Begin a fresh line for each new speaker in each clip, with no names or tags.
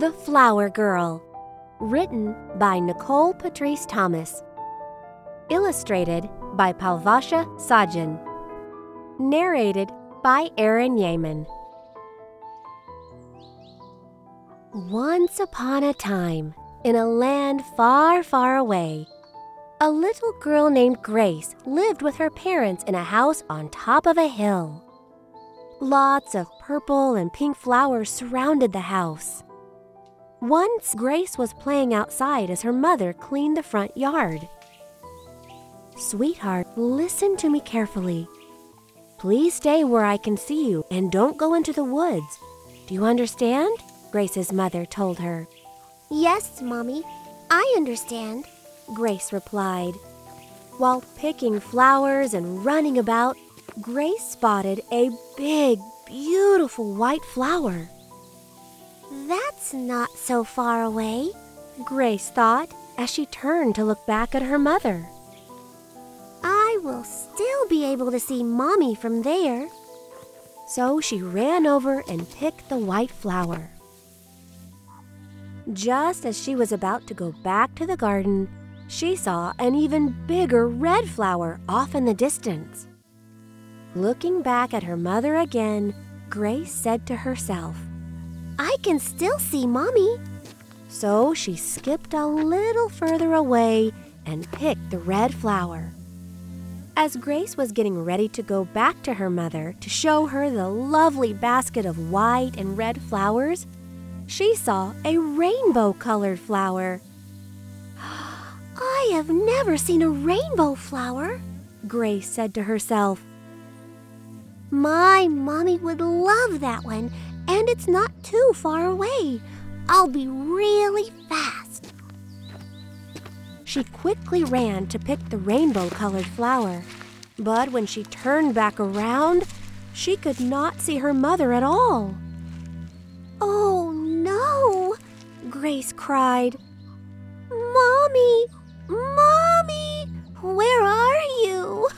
The Flower Girl, written by Nicole Patrice Thomas, illustrated by Palvasha Sajjan, narrated by Erin Yeamen. Once upon a time, in a land far, far away, a little girl named Grace lived with her parents in a house on top of a hill. Lots of purple and pink flowers surrounded the house. Once Grace was playing outside as her mother cleaned the front yard. Sweetheart, listen to me carefully. Please stay where I can see you and don't go into the woods. Do you understand? Grace's mother told her.
Yes, Mommy. I understand,
Grace replied. While picking flowers and running about, Grace spotted a big, beautiful white flower.
That's not so far away,
Grace thought as she turned to look back at her mother.
I will still be able to see Mommy from there.
So she ran over and picked the white flower. Just as she was about to go back to the garden, she saw an even bigger red flower off in the distance. Looking back at her mother again, Grace said to herself,
I can still see Mommy.
So she skipped a little further away and picked the red flower. As Grace was getting ready to go back to her mother to show her the lovely basket of white and red flowers, she saw a rainbow colored flower.
I have never seen a rainbow flower,
Grace said to herself.
My mommy would love that one and it's not too far away. I'll be really fast.
She quickly ran to pick the rainbow colored flower. But when she turned back around, she could not see her mother at all.
Oh no!
Grace cried.
Mommy! Mommy! Where are you?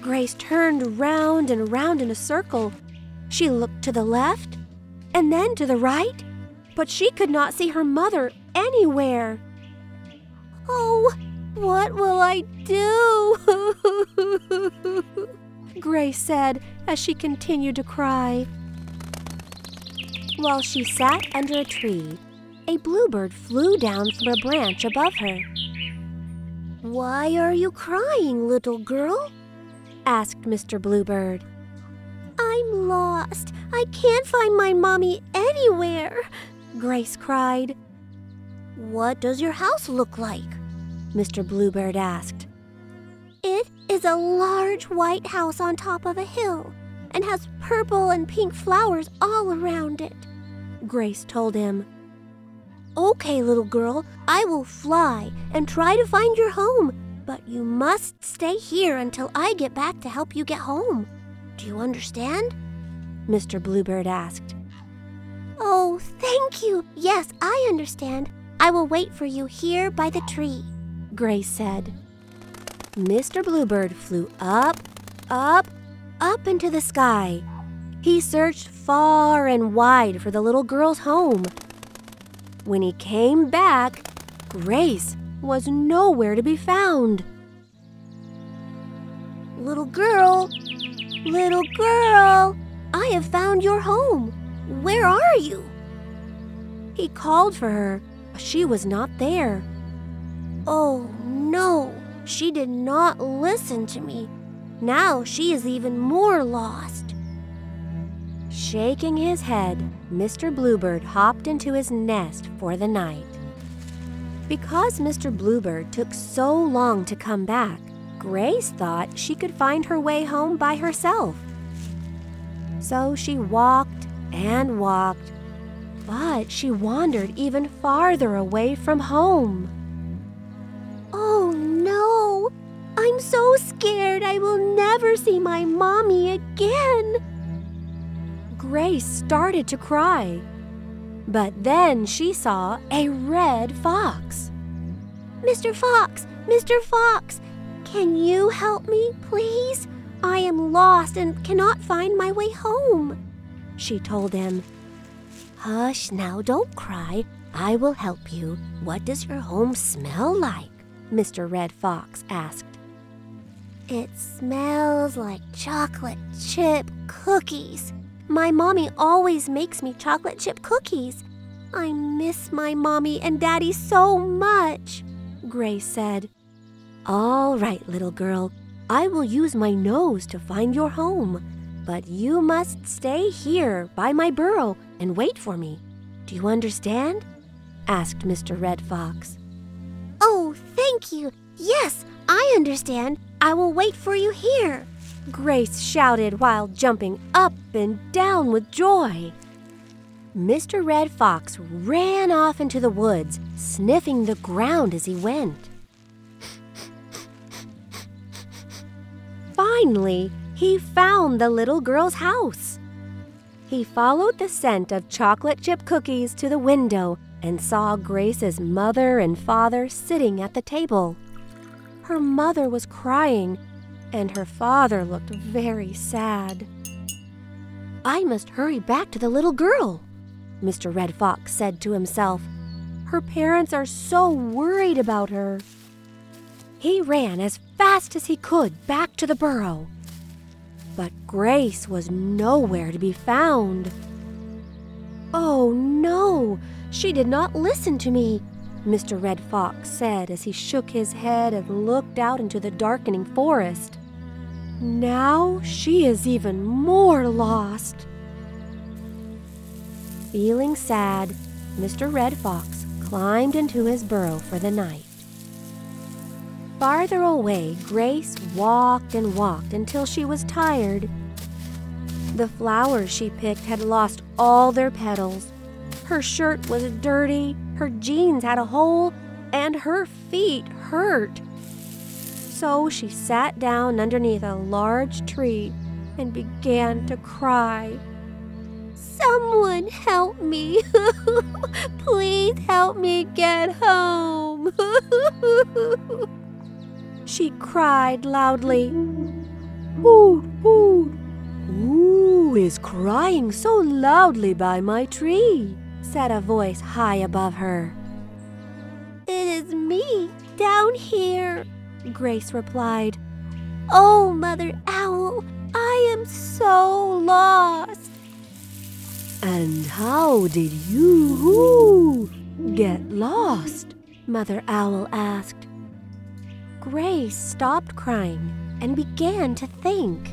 Grace turned round and round in a circle she looked to the left and then to the right, but she could not see her mother anywhere.
Oh, what will I do?
Grace said as she continued to cry. While she sat under a tree, a bluebird flew down from a branch above her.
Why are you crying, little girl?
asked Mr. Bluebird.
Lost. I can't find my mommy anywhere, Grace cried. What does your house look like? Mr. Bluebird asked. It is a large white house on top of a hill and has purple and pink flowers all around it, Grace told him. Okay, little girl, I will fly and try to find your home, but you must stay here until I get back to help you get home. Do you understand? Mr. Bluebird asked. Oh, thank you. Yes, I understand. I will wait for you here by the tree, Grace said.
Mr. Bluebird flew up, up, up into the sky. He searched far and wide for the little girl's home. When he came back, Grace was nowhere to be found.
Little girl, Little girl, I have found your home. Where are you?
He called for her, but she was not there.
Oh no, she did not listen to me. Now she is even more lost.
Shaking his head, Mr. Bluebird hopped into his nest for the night. Because Mr. Bluebird took so long to come back, Grace thought she could find her way home by herself. So she walked and walked, but she wandered even farther away from home.
Oh no! I'm so scared I will never see my mommy again.
Grace started to cry, but then she saw a red fox.
Mr. Fox! Mr. Fox! Can you help me, please? I am lost and cannot find my way home, she told him. Hush now, don't cry. I will help you. What does your home smell like? Mr. Red Fox asked. It smells like chocolate chip cookies. My mommy always makes me chocolate chip cookies. I miss my mommy and daddy so much, Grace said. All right, little girl. I will use my nose to find your home. But you must stay here by my burrow and wait for me. Do you understand? asked Mr. Red Fox. Oh, thank you. Yes, I understand. I will wait for you here. Grace shouted while jumping up and down with joy. Mr. Red Fox ran off into the woods, sniffing the ground as he went. Finally, he found the little girl's house. He followed the scent of chocolate chip cookies to the window and saw Grace's mother and father sitting at the table. Her mother was crying, and her father looked very sad. I must hurry back to the little girl, Mr. Red Fox said to himself. Her parents are so worried about her. He ran as fast as he could back to the burrow. But Grace was nowhere to be found. Oh no, she did not listen to me, Mr. Red Fox said as he shook his head and looked out into the darkening forest. Now she is even more lost. Feeling sad, Mr. Red Fox climbed into his burrow for the night. Farther away, Grace walked and walked until she was tired. The flowers she picked had lost all their petals. Her shirt was dirty, her jeans had a hole, and her feet hurt. So she sat down underneath a large tree and began to cry. Someone help me! Please help me get home! she cried loudly. Who, who, who is crying so loudly by my tree? said a voice high above her. It is me, down here, Grace replied. Oh, Mother Owl, I am so lost. And how did you get lost? Mother Owl asked. Grace stopped crying and began to think.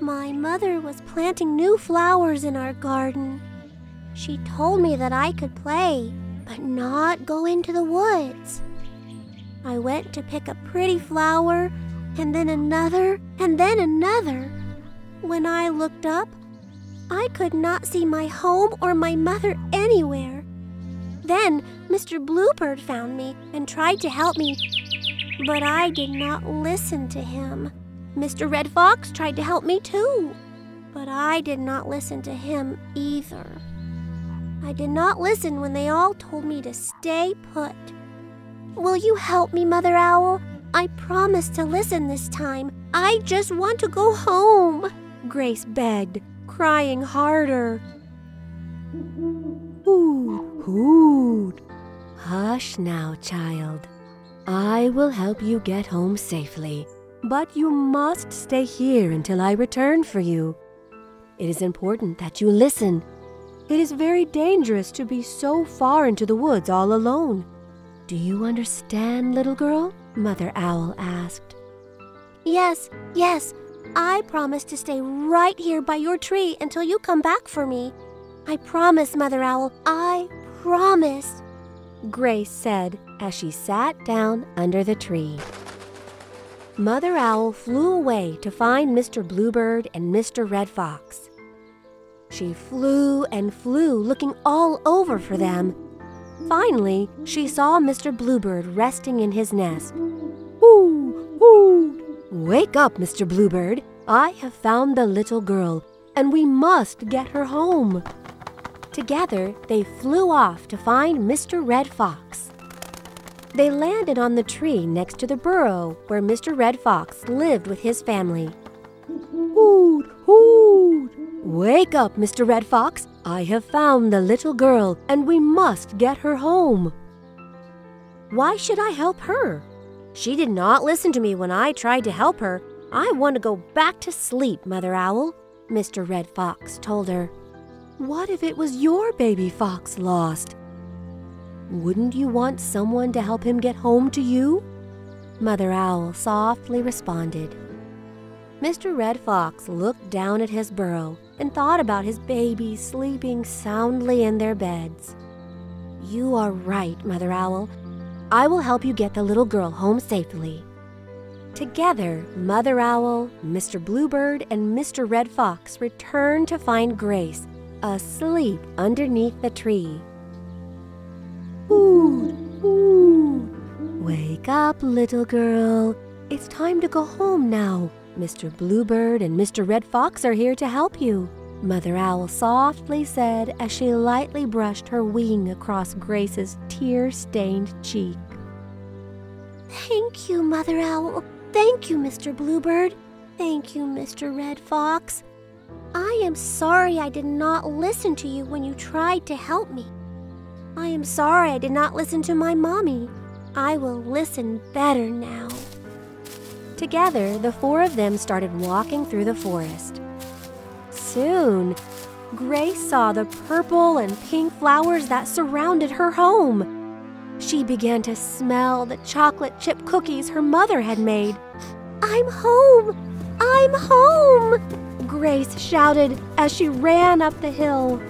My mother was planting new flowers in our garden. She told me that I could play, but not go into the woods. I went to pick a pretty flower, and then another, and then another. When I looked up, I could not see my home or my mother anywhere. Then Mr. Bluebird found me and tried to help me, but I did not listen to him. Mr. Red Fox tried to help me too, but I did not listen to him either. I did not listen when they all told me to stay put. Will you help me, Mother Owl? I promise to listen this time. I just want to go home, Grace begged, crying harder. Hoot, hoot. Hush now, child. I will help you get home safely, but you must stay here until I return for you. It is important that you listen. It is very dangerous to be so far into the woods all alone. Do you understand, little girl? Mother Owl asked. Yes, yes. I promise to stay right here by your tree until you come back for me. I promise, Mother Owl. I promise. Grace said as she sat down under the tree. Mother Owl flew away to find Mr. Bluebird and Mr. Red Fox. She flew and flew, looking all over for them. Finally, she saw Mr. Bluebird resting in his nest. Whoo, whoo! Wake up, Mr. Bluebird. I have found the little girl, and we must get her home. Together, they flew off to find Mr. Red Fox. They landed on the tree next to the burrow where Mr. Red Fox lived with his family. Hoot, hoot! Wake up, Mr. Red Fox.
I have found the little girl, and we must get her home. Why should I help her? She did not listen to me when I tried to help her. I want to go back to sleep, Mother Owl, Mr. Red Fox told her. What if it was your baby fox lost? Wouldn't you want someone to help him get home to you? Mother Owl softly responded. Mr. Red Fox looked down at his burrow and thought about his babies sleeping soundly in their beds. You are right, Mother Owl. I will help you get the little girl home safely. Together, Mother Owl, Mr. Bluebird, and Mr. Red Fox returned to find Grace asleep underneath the tree. Ooh, ooh. Wake up, little girl. It's time to go home now. Mr. Bluebird and Mr. Red Fox are here to help you, Mother Owl softly said as she lightly brushed her wing across Grace's tear stained cheek.
Thank you, Mother Owl. Thank you, Mr. Bluebird. Thank you, Mr. Red Fox. I am sorry I did not listen to you when you tried to help me. I am sorry I did not listen to my mommy. I will listen better now.
Together, the four of them started walking through the forest. Soon, Grace saw the purple and pink flowers that surrounded her home. She began to smell the chocolate chip cookies her mother had made.
I'm home! I'm home!
Grace shouted as she ran up the hill.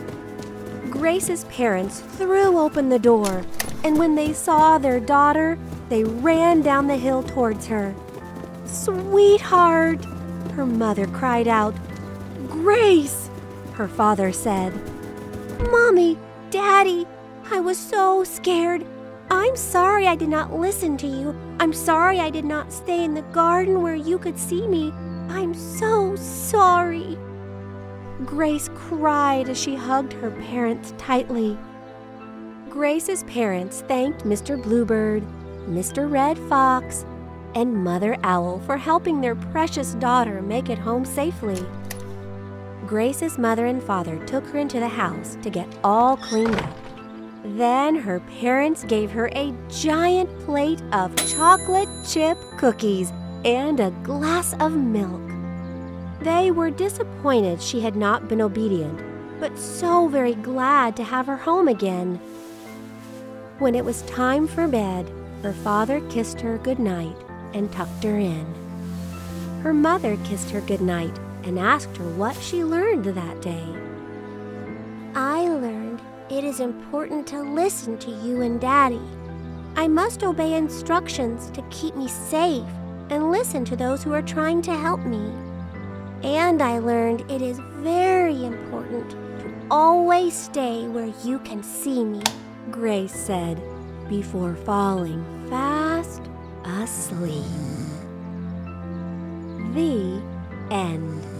Grace's parents threw open the door, and when they saw their daughter, they ran down the hill towards her. Sweetheart, her mother cried out. Grace, her father said.
Mommy, Daddy, I was so scared. I'm sorry I did not listen to you. I'm sorry I did not stay in the garden where you could see me. I'm so sorry.
Grace cried as she hugged her parents tightly. Grace's parents thanked Mr. Bluebird, Mr. Red Fox, and Mother Owl for helping their precious daughter make it home safely. Grace's mother and father took her into the house to get all cleaned up. Then her parents gave her a giant plate of chocolate chip cookies and a glass of milk. They were disappointed she had not been obedient, but so very glad to have her home again. When it was time for bed, her father kissed her good night and tucked her in. Her mother kissed her good night and asked her what she learned that day.
I learned it is important to listen to you and Daddy. I must obey instructions to keep me safe and listen to those who are trying to help me. And I learned it is very important to always stay where you can see me,
Grace said before falling fast asleep. The end.